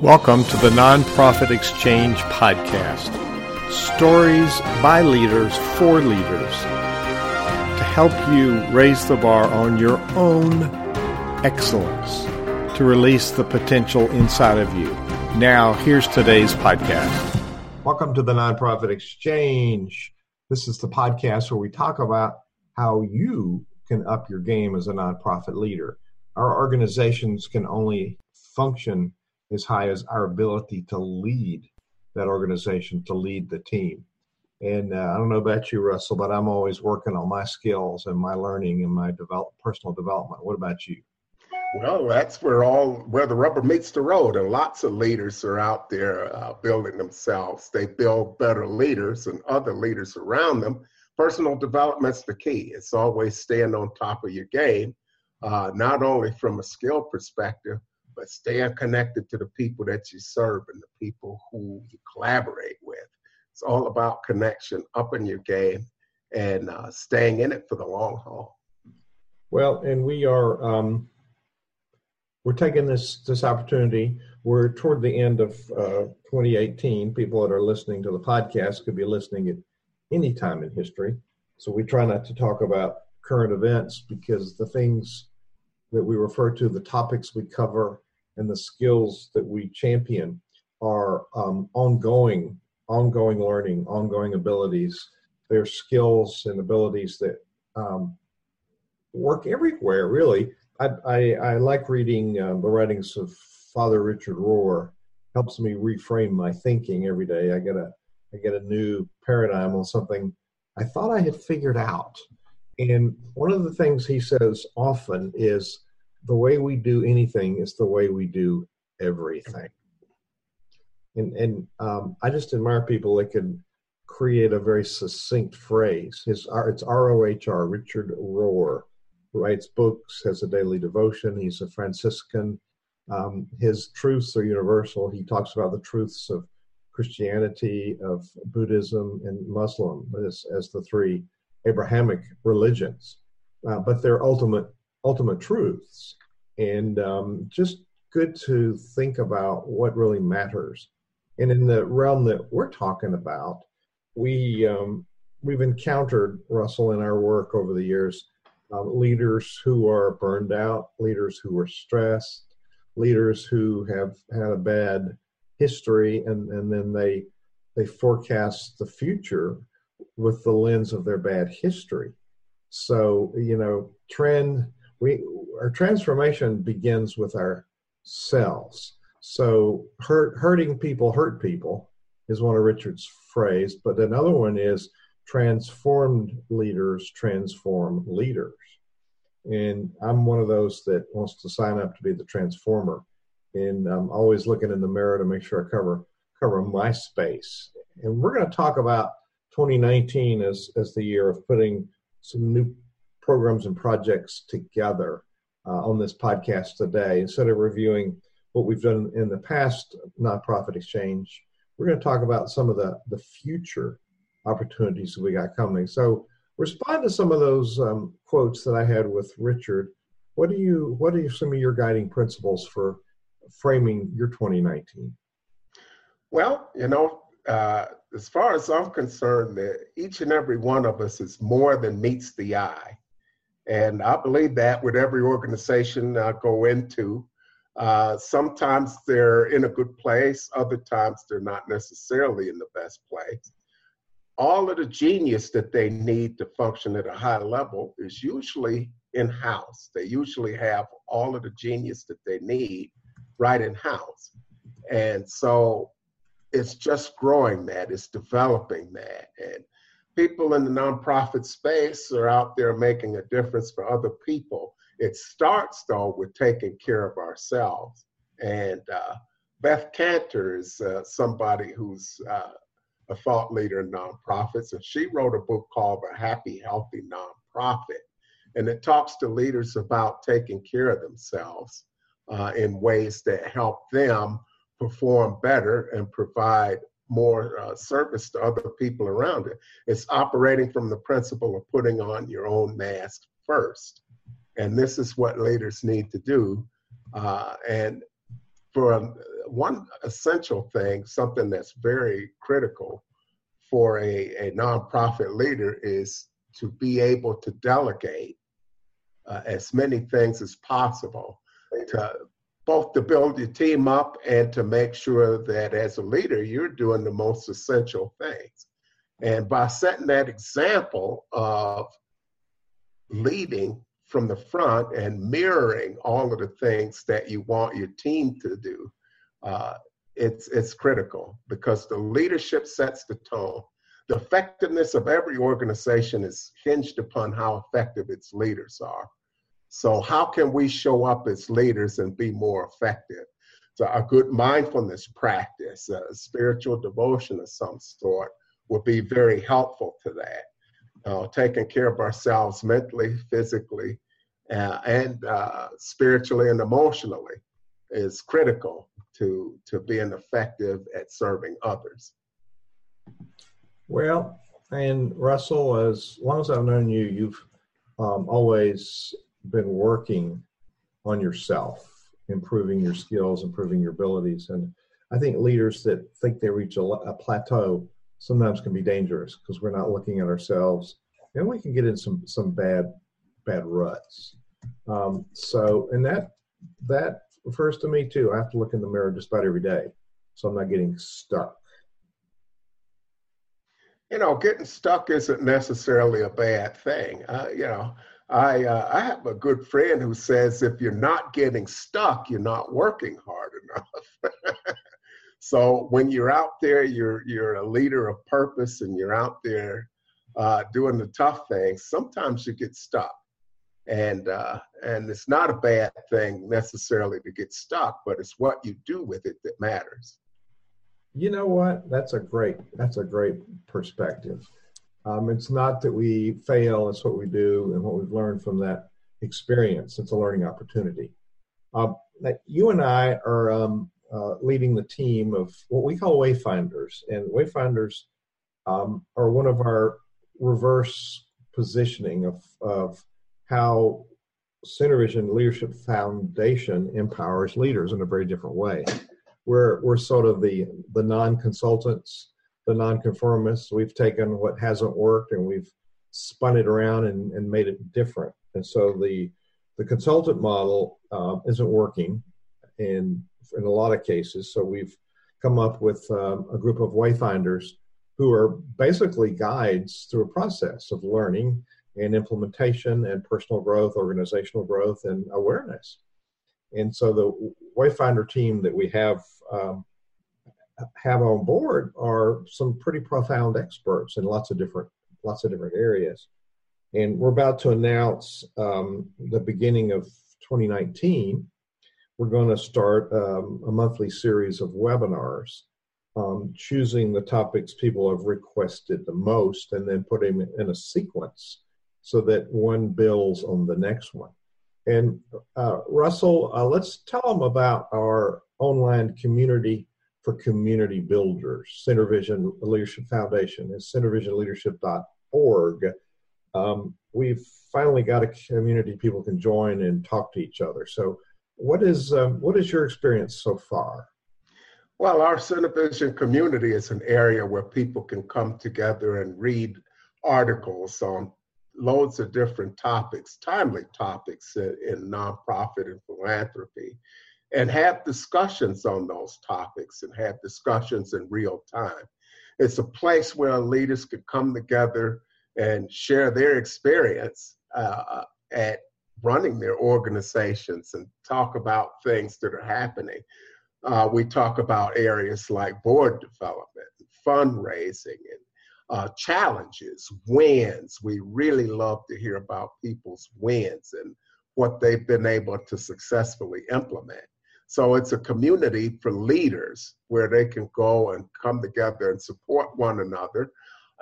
Welcome to the Nonprofit Exchange Podcast. Stories by leaders for leaders to help you raise the bar on your own excellence, to release the potential inside of you. Now, here's today's podcast. Welcome to the Nonprofit Exchange. This is the podcast where we talk about how you can up your game as a nonprofit leader. Our organizations can only function as high as our ability to lead that organization, to lead the team. And uh, I don't know about you, Russell, but I'm always working on my skills and my learning and my develop, personal development. What about you? Well, that's where all where the rubber meets the road, and lots of leaders are out there uh, building themselves. They build better leaders and other leaders around them. Personal development's the key. It's always staying on top of your game, uh, not only from a skill perspective, but staying connected to the people that you serve and the people who you collaborate with. It's all about connection, upping your game, and uh, staying in it for the long haul. Well, and we are um, we're taking this this opportunity. We're toward the end of uh, 2018. People that are listening to the podcast could be listening at any time in history. So we try not to talk about current events because the things that we refer to, the topics we cover, and the skills that we champion are um, ongoing, ongoing learning, ongoing abilities. They're skills and abilities that um, work everywhere, really. I, I, I like reading uh, the writings of Father Richard Rohr. Helps me reframe my thinking every day. I get a I get a new paradigm on something I thought I had figured out. And one of the things he says often is the way we do anything is the way we do everything. And, and um, I just admire people that can create a very succinct phrase. His, it's R O H R, Richard Rohr, writes books, has a daily devotion. He's a Franciscan. Um, his truths are universal. He talks about the truths of Christianity, of Buddhism, and Muslim as, as the three Abrahamic religions. Uh, but they're ultimate ultimate truths, and um, just good to think about what really matters. And in the realm that we're talking about, we um, we've encountered Russell in our work over the years, uh, leaders who are burned out, leaders who are stressed, leaders who have had a bad history, and and then they they forecast the future with the lens of their bad history. So you know, trend we our transformation begins with ourselves. So hurt, hurting people hurt people is one of Richard's phrase, but another one is transformed leaders transform leaders. And I'm one of those that wants to sign up to be the transformer. And I'm always looking in the mirror to make sure I cover cover my space. And we're going to talk about 2019 as as the year of putting some new programs and projects together uh, on this podcast today. Instead of reviewing what we've done in the past nonprofit exchange, we're going to talk about some of the, the future opportunities that we got coming. So respond to some of those um, quotes that I had with Richard. What do you what are some of your guiding principles for framing your 2019? Well, you know, uh, as far as I'm concerned, that each and every one of us is more than meets the eye. And I believe that with every organization I go into. Uh, sometimes they're in a good place, other times they're not necessarily in the best place. All of the genius that they need to function at a high level is usually in house. They usually have all of the genius that they need right in house. And so it's just growing that, it's developing that. And people in the nonprofit space are out there making a difference for other people. It starts though with taking care of ourselves. And uh, Beth Kanter is uh, somebody who's uh, a thought leader in nonprofits, and she wrote a book called The Happy, Healthy Nonprofit. And it talks to leaders about taking care of themselves uh, in ways that help them perform better and provide more uh, service to other people around it. It's operating from the principle of putting on your own mask first. And this is what leaders need to do. Uh, and for one essential thing, something that's very critical for a, a nonprofit leader, is to be able to delegate uh, as many things as possible to both to build your team up and to make sure that as a leader you're doing the most essential things. And by setting that example of leading from the front and mirroring all of the things that you want your team to do uh, it's it's critical because the leadership sets the tone. The effectiveness of every organization is hinged upon how effective its leaders are so, how can we show up as leaders and be more effective? So, a good mindfulness practice, a spiritual devotion of some sort, would be very helpful to that. Uh, taking care of ourselves mentally, physically, uh, and uh, spiritually and emotionally is critical to to being effective at serving others. Well, and Russell, as long as I've known you, you've um, always been working on yourself, improving your skills, improving your abilities. And I think leaders that think they reach a, a plateau sometimes can be dangerous because we're not looking at ourselves and we can get in some, some bad, bad ruts. Um, so, and that, that refers to me too. I have to look in the mirror just about every day. So I'm not getting stuck. You know, getting stuck isn't necessarily a bad thing. Uh, you know, I uh, I have a good friend who says if you're not getting stuck, you're not working hard enough. so when you're out there, you're you're a leader of purpose, and you're out there uh, doing the tough things. Sometimes you get stuck, and uh, and it's not a bad thing necessarily to get stuck, but it's what you do with it that matters. You know what? That's a great that's a great perspective. Um, it's not that we fail, it's what we do and what we've learned from that experience. It's a learning opportunity. Uh, you and I are um, uh, leading the team of what we call Wayfinders, and Wayfinders um, are one of our reverse positioning of, of how Synervision Leadership Foundation empowers leaders in a very different way. We're, we're sort of the, the non consultants the nonconformists. We've taken what hasn't worked and we've spun it around and, and made it different. And so the the consultant model uh, isn't working in in a lot of cases. So we've come up with um, a group of wayfinders who are basically guides through a process of learning and implementation and personal growth, organizational growth, and awareness. And so the Wayfinder team that we have um, have on board are some pretty profound experts in lots of different lots of different areas. And we're about to announce um, the beginning of 2019. We're going to start um, a monthly series of webinars, um, choosing the topics people have requested the most, and then putting them in a sequence so that one builds on the next one. And uh, Russell, uh, let's tell them about our online community for community builders. Synervision Leadership Foundation is synervisionleadership.org. Um, we've finally got a community people can join and talk to each other. So, what is um, what is your experience so far? Well, our Synervision community is an area where people can come together and read articles on loads of different topics, timely topics in, in nonprofit and philanthropy and have discussions on those topics and have discussions in real time. It's a place where leaders could come together and share their experience uh, at running their organizations and talk about things that are happening. Uh, we talk about areas like board development, fundraising, and uh, challenges, wins. We really love to hear about people's wins and what they've been able to successfully implement. So it's a community for leaders where they can go and come together and support one another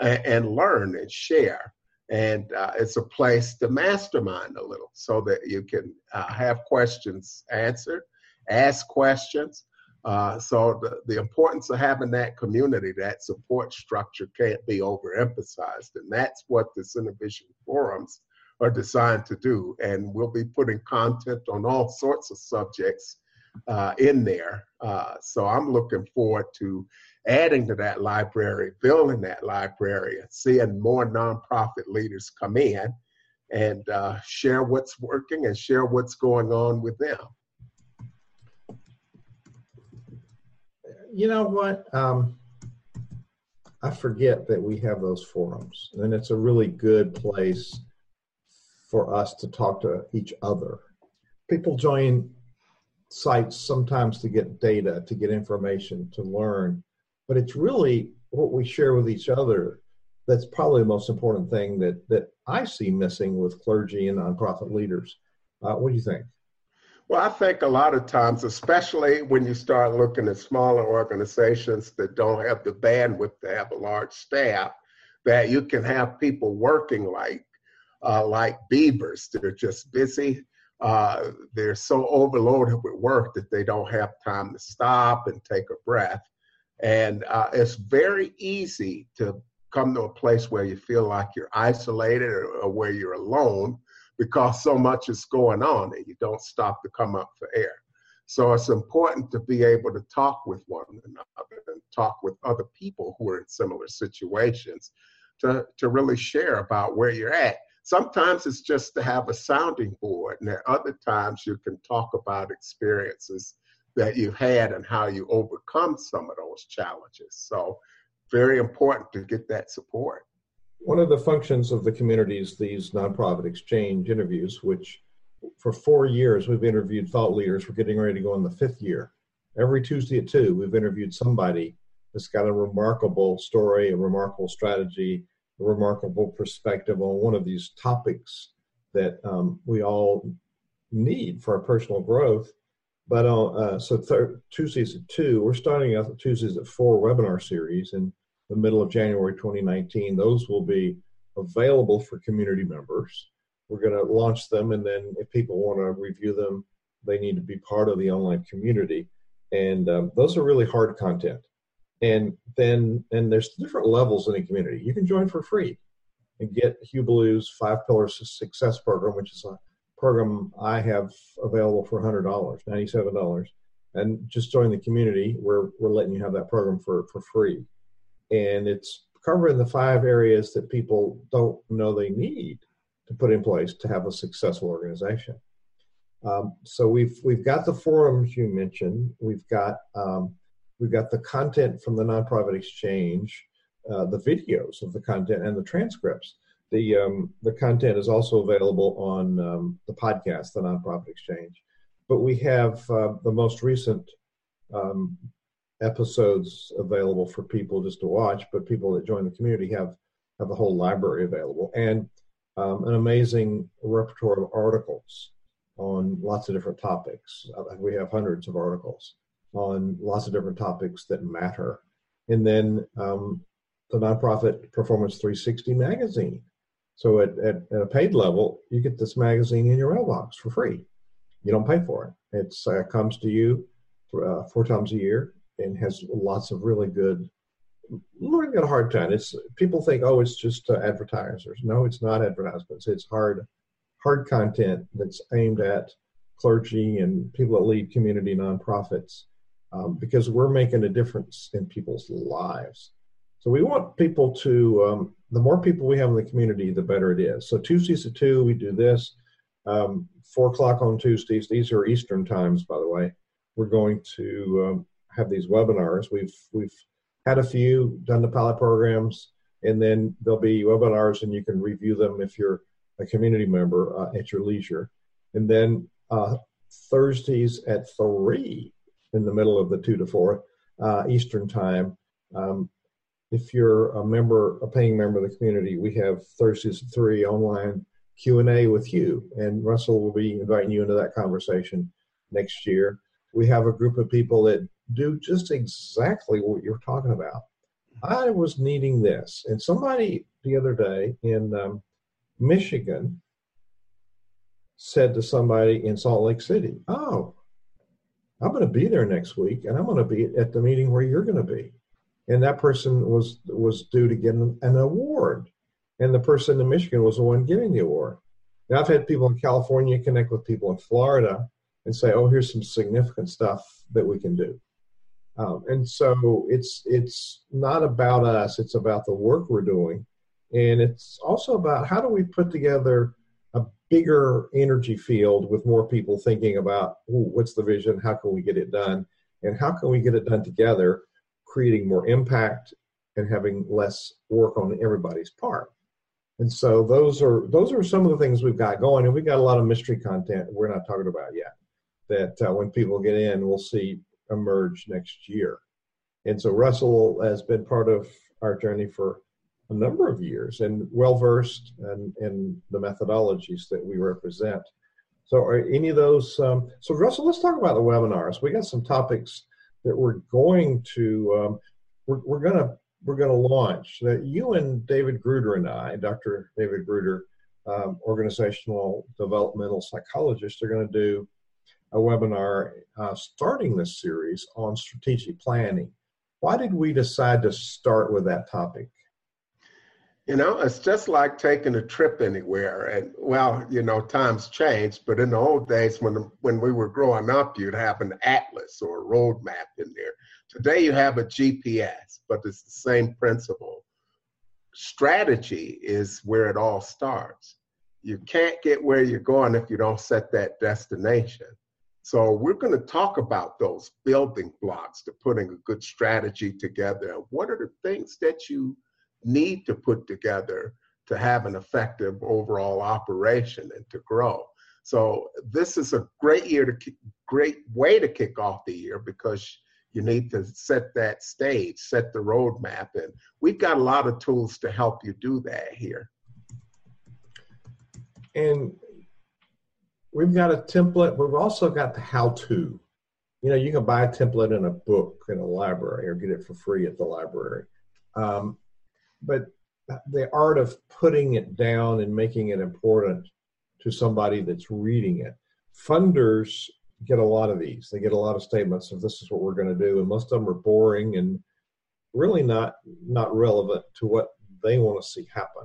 and, and learn and share. And uh, it's a place to mastermind a little so that you can uh, have questions answered, ask questions. Uh, so the, the importance of having that community, that support structure can't be overemphasized. And that's what the Synervision forums are designed to do. And we'll be putting content on all sorts of subjects uh, in there. Uh, so I'm looking forward to adding to that library, building that library, and seeing more nonprofit leaders come in and uh, share what's working and share what's going on with them. You know what? Um, I forget that we have those forums, and it's a really good place for us to talk to each other. People join sites sometimes to get data, to get information, to learn, but it's really what we share with each other that's probably the most important thing that that I see missing with clergy and nonprofit leaders. Uh, what do you think? Well, I think a lot of times, especially when you start looking at smaller organizations that don't have the bandwidth to have a large staff, that you can have people working like uh, like beavers. They're just busy. Uh, they're so overloaded with work that they don't have time to stop and take a breath. And uh, it's very easy to come to a place where you feel like you're isolated or, or where you're alone because so much is going on and you don't stop to come up for air. So it's important to be able to talk with one another and talk with other people who are in similar situations to, to really share about where you're at. Sometimes it's just to have a sounding board, and at other times you can talk about experiences that you've had and how you overcome some of those challenges. So, very important to get that support. One of the functions of the communities, these nonprofit exchange interviews, which for four years we've interviewed thought leaders. We're getting ready to go in the fifth year. Every Tuesday at two, we've interviewed somebody that's got a remarkable story, a remarkable strategy, remarkable perspective on one of these topics that um, we all need for our personal growth but uh, uh, so thir- Tuesdays at two, we're starting out the Tuesdays at four webinar series in the middle of January 2019. Those will be available for community members. We're going to launch them, and then if people want to review them, they need to be part of the online community. And um, those are really hard content. And then, and there's different levels in a community. You can join for free and get Hugh Ballou's Five Pillars Success program, which is a program I have available for $100, $97. And just join the community. We're, we're letting you have that program for, for free. And it's covering the five areas that people don't know they need to put in place to have a successful organization. Um, so we've we've got the forums you mentioned. We've got um, we've got the content from the nonprofit exchange, uh, the videos of the content, and the transcripts the um, the content is also available on um, the podcast, the Nonprofit Exchange. But we have uh, the most recent um, episodes available for people just to watch. But people that join the community have have the whole library available and um, an amazing repertoire of articles on lots of different topics. Uh, we have hundreds of articles on lots of different topics that matter. And then um, the nonprofit Performance 360 magazine so at, at, at, a paid level, you get this magazine in your mailbox for free. You don't pay for it. It uh, comes to you uh, four times a year and has lots of really good. We're a hard time. It's people think, oh, it's just uh, advertisers. No, it's not advertisements. It's hard, hard content that's aimed at clergy and people that lead community nonprofits um, because we're making a difference in people's lives. So we want people to, um, the more people we have in the community, the better it is. So Tuesdays at 2, we do this. Um, 4 o'clock on Tuesdays, these are Eastern times, by the way. We're going to um, have these webinars. We've, we've had a few, done the pilot programs, and then there'll be webinars and you can review them if you're a community member uh, at your leisure. And then uh, Thursdays at 3 in the middle of the 2 to 4 uh, Eastern time. Um, if you're a member, a paying member of the community, we have Thursdays at three online Q and A with you, and Russell will be inviting you into that conversation next year. We have a group of people that do just exactly what you're talking about. I was needing this, and somebody the other day in um, Michigan said to somebody in Salt Lake City, "Oh, I'm going to be there next week, and I'm going to be at the meeting where you're going to be." and that person was was due to get an, award, and the person in Michigan was the one getting the award. Now I've had people in California connect with people in Florida, and say, oh, here's some significant stuff that we can do. Um, and so it's it's not about us; it's about the work we're doing, and it's also about how do we put together a bigger energy field with more people thinking about what's the vision, how can we get it done, and how can we get it done together, creating more impact and having less work on everybody's part. And so those are those are some of the things we've got going, and we've got a lot of mystery content we're not talking about yet. That uh, when people get in, we'll see emerge next year. And so Russell has been part of our journey for a number of years and well versed in, in the methodologies that we represent. So, are any of those? Um, so, Russell, let's talk about the webinars. We got some topics that we're going to um, we're, we're to we're to launch. That you and David Gruder and I, Dr. David Gruder, um, organizational developmental psychologist, are going to do a webinar uh, starting this series on strategic planning. Why did we decide to start with that topic? You know, it's just like taking a trip anywhere. And well, you know, times changed, but in the old days when when we were growing up, you'd have an atlas or a road map in there. Today you have a GPS, but it's the same principle. Strategy is where it all starts. You can't get where you're going if you don't set that destination. So we're going to talk about those building blocks to putting a good strategy together. What are the things that you need to put together to have an effective overall operation and to grow? So this is a great year to great way to kick off the year because you need to set that stage, set the roadmap, and we've got a lot of tools to help you do that here. And we've got a template. We've also got the how-to. You know, you can buy a template in a book in a library or get it for free at the library. Um, but the art of putting it down and making it important to somebody that's reading it. Funders get a lot of these. They get a lot of statements of this is what we're going to do, and most of them are boring and really not not relevant to what they want to see happen.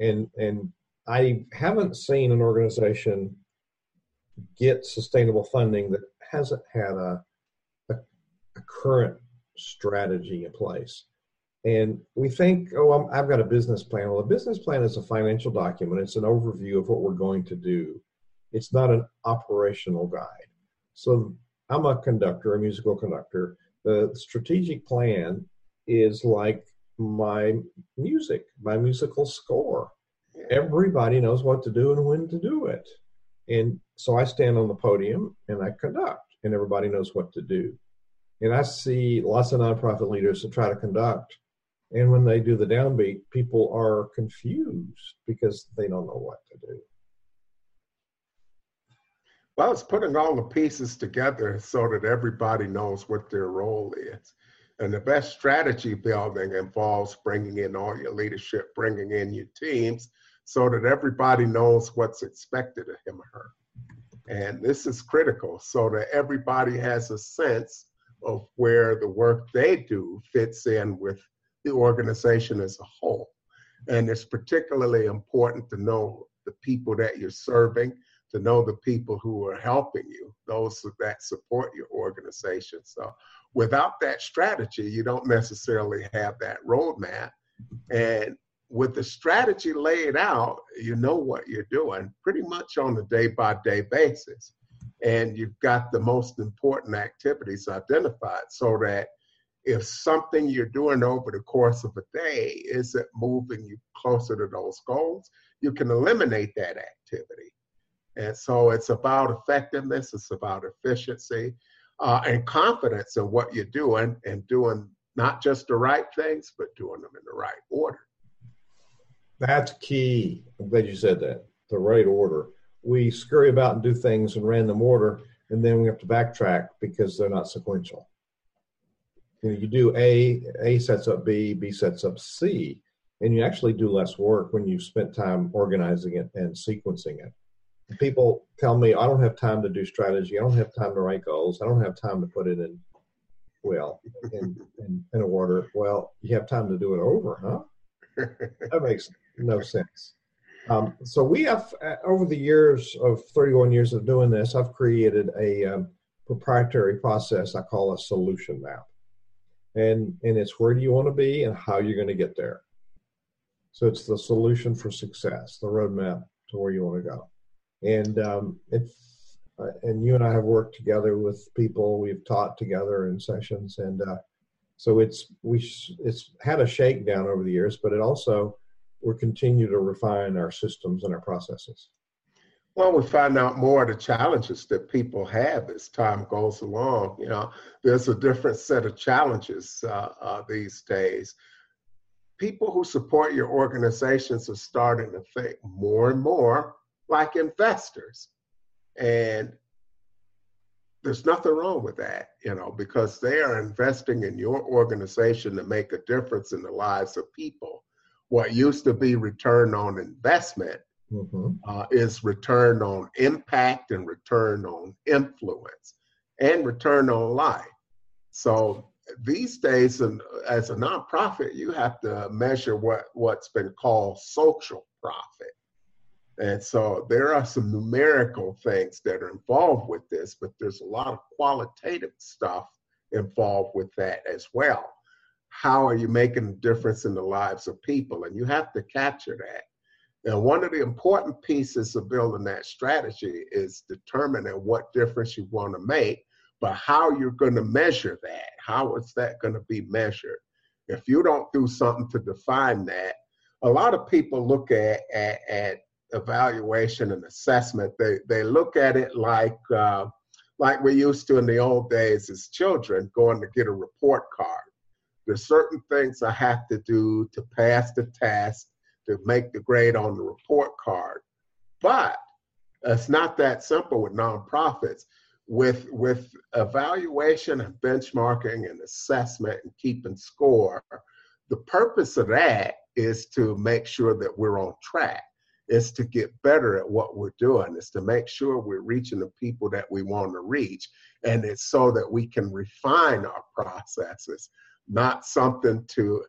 And and I haven't seen an organization get sustainable funding that hasn't had a, a, a current strategy in place. And we think, oh, i have got a business plan. Well, a business plan is a financial document. It's an overview of what we're going to do. It's not an operational guide. So I'm a conductor, a musical conductor. The strategic plan is like my music, my musical score. Everybody knows what to do and when to do it. And so I stand on the podium and I conduct, and everybody knows what to do. And I see lots of nonprofit leaders that try to conduct, and when they do the downbeat, people are confused because they don't know what to do. Well, it's putting all the pieces together so that everybody knows what their role is. And the best strategy building involves bringing in all your leadership, bringing in your teams, so that everybody knows what's expected of him or her. And this is critical so that everybody has a sense of where the work they do fits in with the organization as a whole. And it's particularly important to know the people that you're serving, to know the people who are helping you, those that support your organization. So without that strategy, you don't necessarily have that roadmap. And with the strategy laid out, you know what you're doing pretty much on a day by day basis. And you've got the most important activities identified so that if something you're doing over the course of a day isn't moving you closer to those goals, you can eliminate that activity. And so it's about effectiveness, it's about efficiency, uh, and confidence in what you're doing and doing not just the right things, but doing them in the right order. That's key. I'm glad you said that. The right order. We scurry about and do things in random order, and then we have to backtrack because they're not sequential. You, know, you do A, A sets up B, B sets up C, and you actually do less work when you've spent time organizing it and sequencing it. People tell me, I don't have time to do strategy. I don't have time to write goals. I don't have time to put it in, well, in, in, in a order. Well, you have time to do it over, huh? that makes no sense. Um, so we have, uh, over the years of 31 years of doing this, I've created a um, proprietary process I call a solution map. And, and it's where do you want to be and how you're going to get there. So it's the solution for success, the roadmap to where you want to go. And um, it's, uh, and you and I have worked together with people. We've taught together in sessions, and uh, so it's we it's had a shakedown over the years, but it also we continue to refine our systems and our processes. Well, we find out more of the challenges that people have as time goes along. You know, there's a different set of challenges uh, uh, these days. People who support your organizations are starting to think more and more like investors. And there's nothing wrong with that, you know, because they are investing in your organization to make a difference in the lives of people. What used to be return on investment mm-hmm. uh, is return on impact and return on influence and return on life. So these days, as a nonprofit, you have to measure what, what's been called social profit. And so there are some numerical things that are involved with this, but there's a lot of qualitative stuff involved with that as well. How are you making a difference in the lives of people? And you have to capture that. And one of the important pieces of building that strategy is determining what difference you want to make, but how you're going to measure that. How is that going to be measured? If you don't do something to define that, a lot of people look at, at, at evaluation and assessment. They, they look at it like, uh, like we used to in the old days as children going to get a report card. There's certain things I have to do to pass the test to make the grade on the report card. But it's not that simple with nonprofits. With with evaluation and benchmarking and assessment and keeping score, the purpose of that is to make sure that we're on track. It's to get better at what we're doing. It's to make sure we're reaching the people that we want to reach. And it's so that we can refine our processes, not something to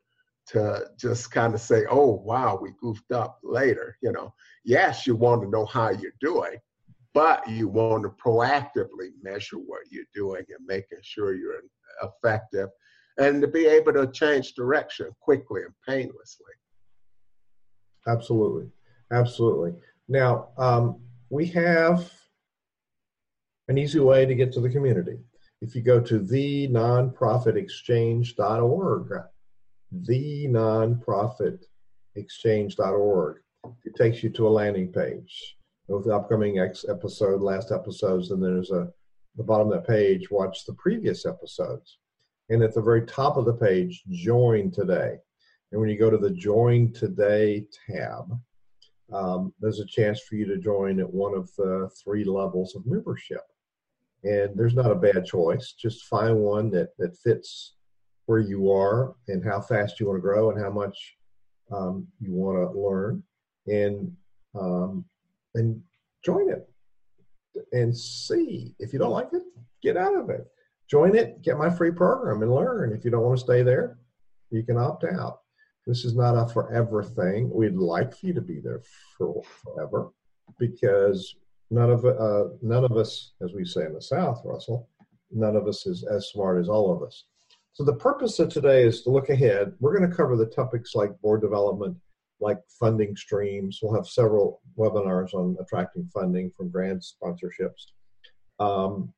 to just kind of say, oh, wow, we goofed up later. You know, yes, you want to know how you're doing, but you want to proactively measure what you're doing and making sure you're effective and to be able to change direction quickly and painlessly. Absolutely. Absolutely. Now, um, we have an easy way to get to the community. If you go to the nonprofitexchange.org, the nonprofitexchange.org. It takes you to a landing page with the upcoming X episode, last episodes, and there's a the bottom of that page, watch the previous episodes. And at the very top of the page, join today. And when you go to the join today tab, um, there's a chance for you to join at one of the three levels of membership. And there's not a bad choice. Just find one that, that fits where you are and how fast you want to grow and how much um, you want to learn and um, and join it and see. If you don't like it get out of it. Join it get my free program and learn. If you don't want to stay there you can opt out. This is not a forever thing. We'd like for you to be there for forever because none of uh, none of us as we say in the south russell none of us is as smart as all of us so the purpose of today is to look ahead. We're going to cover the topics like board development, like funding streams. We'll have several webinars on attracting funding from grant sponsorships. Um,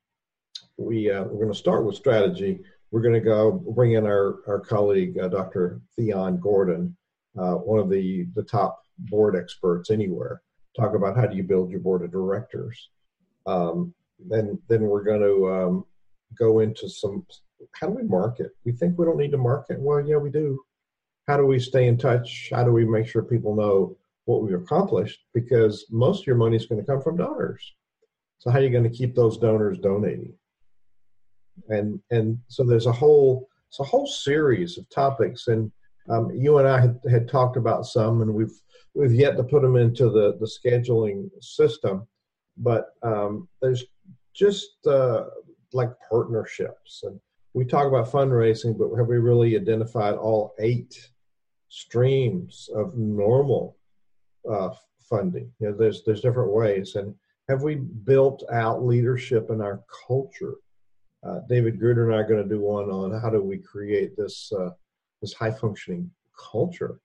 we, uh, we're going to start with strategy. We're going to go bring in our, our colleague, uh, Dr. Theon Gordon, uh, one of the, the top board experts anywhere, talk about how do you build your board of directors. Um, then, then we're going to um, go into some how do we market? We think we don't need to market. Well, yeah, we do. How do we stay in touch? How do we make sure people know what we've accomplished? Because most of your money is going to come from donors. So how are you going to keep those donors donating? And and so there's a whole it's a whole series of topics, and um, you and I had, had talked about some, and we've we've yet to put them into the the scheduling system. But um, there's just uh, like partnerships and we talk about fundraising, but have we really identified all eight streams of normal uh, funding. You know, there's there's different ways, and have we built out leadership in our culture? Uh, David Gruder and I are going to do one on how do we create this uh, this high functioning culture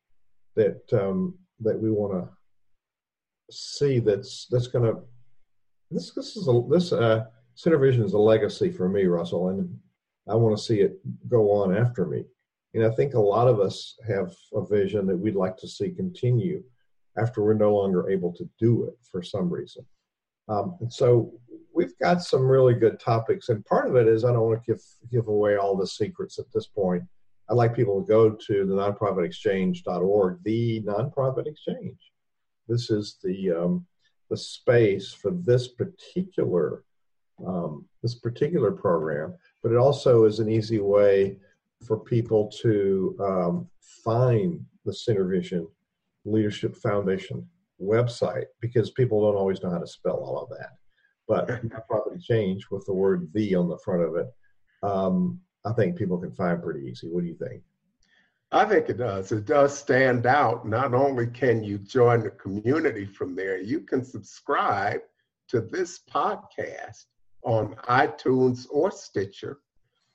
that um, that we want to see that's that's going to this this is a this uh, Vision is a legacy for me, Russell, and I want to see it go on after me. And I think a lot of us have a vision that we'd like to see continue after we're no longer able to do it for some reason. Um, and so we've got some really good topics, and part of it is I don't want to give give away all the secrets at this point. I'd like people to go to the nonprofitexchange.org, the nonprofit exchange. This is the um, the space for this particular um, this particular program, but it also is an easy way for people to um, find the SynerVision Leadership Foundation website because people don't always know how to spell all of that. But probably change with the word "the" on the front of it, um, I think people can find pretty easy. What do you think? I think it does. It does stand out. Not only can you join the community from there, you can subscribe to this podcast on iTunes or Stitcher.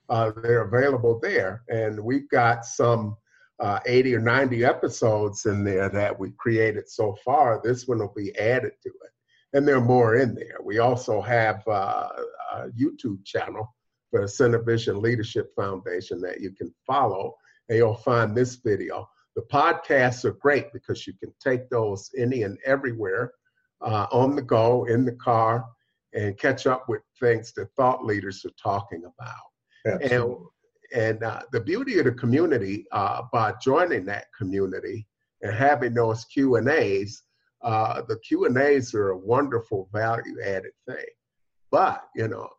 Uh, they're available there. And we've got some uh, 80 or 90 episodes in there that we created so far. This one will be added to it. And there are more in there. We also have uh, a YouTube channel for the SynerVision Leadership Foundation that you can follow and you'll find this video. The podcasts are great because you can take those any and everywhere uh, on the go, in the car, and catch up with things that thought leaders are talking about. Absolutely. And, and uh, the beauty of the community, uh, by joining that community and having those Q and A's, uh, the Q and A's are a wonderful value added thing. But you know,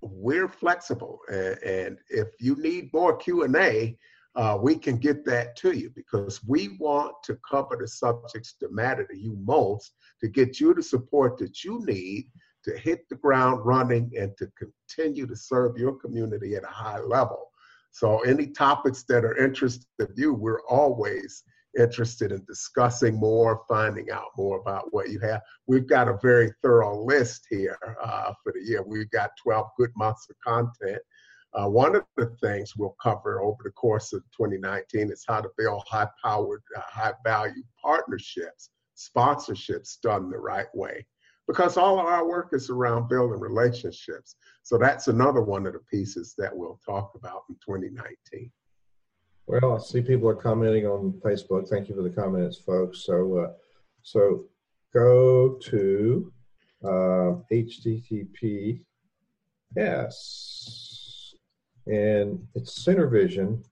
we're flexible, and, and if you need more Q and A, uh, we can get that to you because we want to cover the subjects that matter to you most to get you the support that you need to hit the ground running and to continue to serve your community at a high level. So, any topics that are interested to you, we're always interested in discussing more, finding out more about what you have. We've got a very thorough list here uh, for the year. We've got 12 good months of content uh, one of the things we'll cover over the course of 2019 is how to build high powered, uh, high value partnerships, sponsorships done the right way. Because all of our work is around building relationships. So that's another one of the pieces that we'll talk about in 2019. Well, I see people are commenting on Facebook. Thank you for the comments, folks. So, uh, so go to uh, HTTP. And it's SynerVision.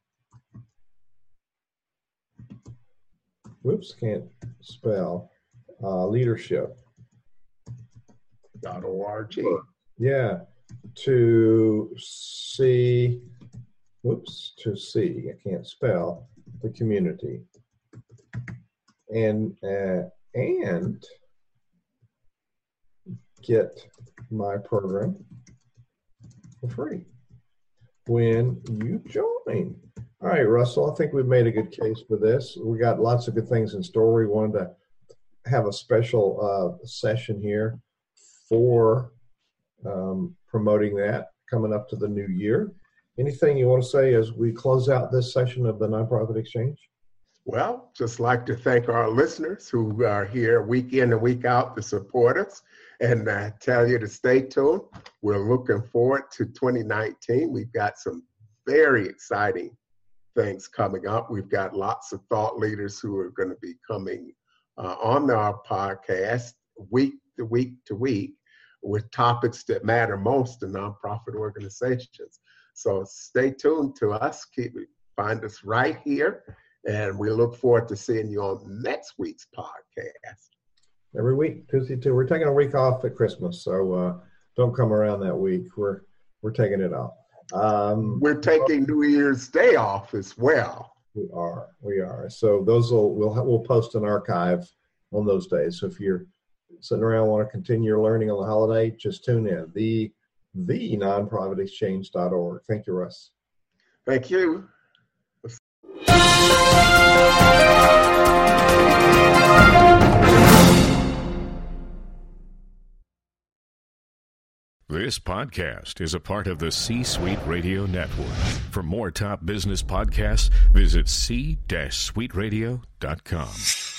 Whoops, can't spell. Uh, leadership. Org. Yeah, to see. Whoops, to see. I can't spell the community. And uh, and get my program for free when you join. All right, Russell, I think we've made a good case for this. We got lots of good things in store. We wanted to have a special uh, session here for um, promoting that coming up to the new year. Anything you want to say as we close out this session of the Nonprofit Exchange? Well, just like to thank our listeners who are here week in and week out to support us and tell you to stay tuned. We're looking forward to 2019. We've got some very exciting things coming up. We've got lots of thought leaders who are going to be coming uh, on our podcast week to week to week with topics that matter most to nonprofit organizations. So stay tuned to us. Keep find us right here, and we look forward to seeing you on next week's podcast every week, Tuesday too. We're taking a week off at Christmas, so uh, don't come around that week. We're we're taking it off. Um, we're taking New Year's Day off as well. We are, we are. So those will we'll we'll post an archive on those days. So if you're sitting around want to continue your learning on the holiday, just tune in. The the nonprofitexchange.org. Thank you, Russ. Thank you. This podcast is a part of the C Suite Radio Network. For more top business podcasts, visit c-suiteradio.com.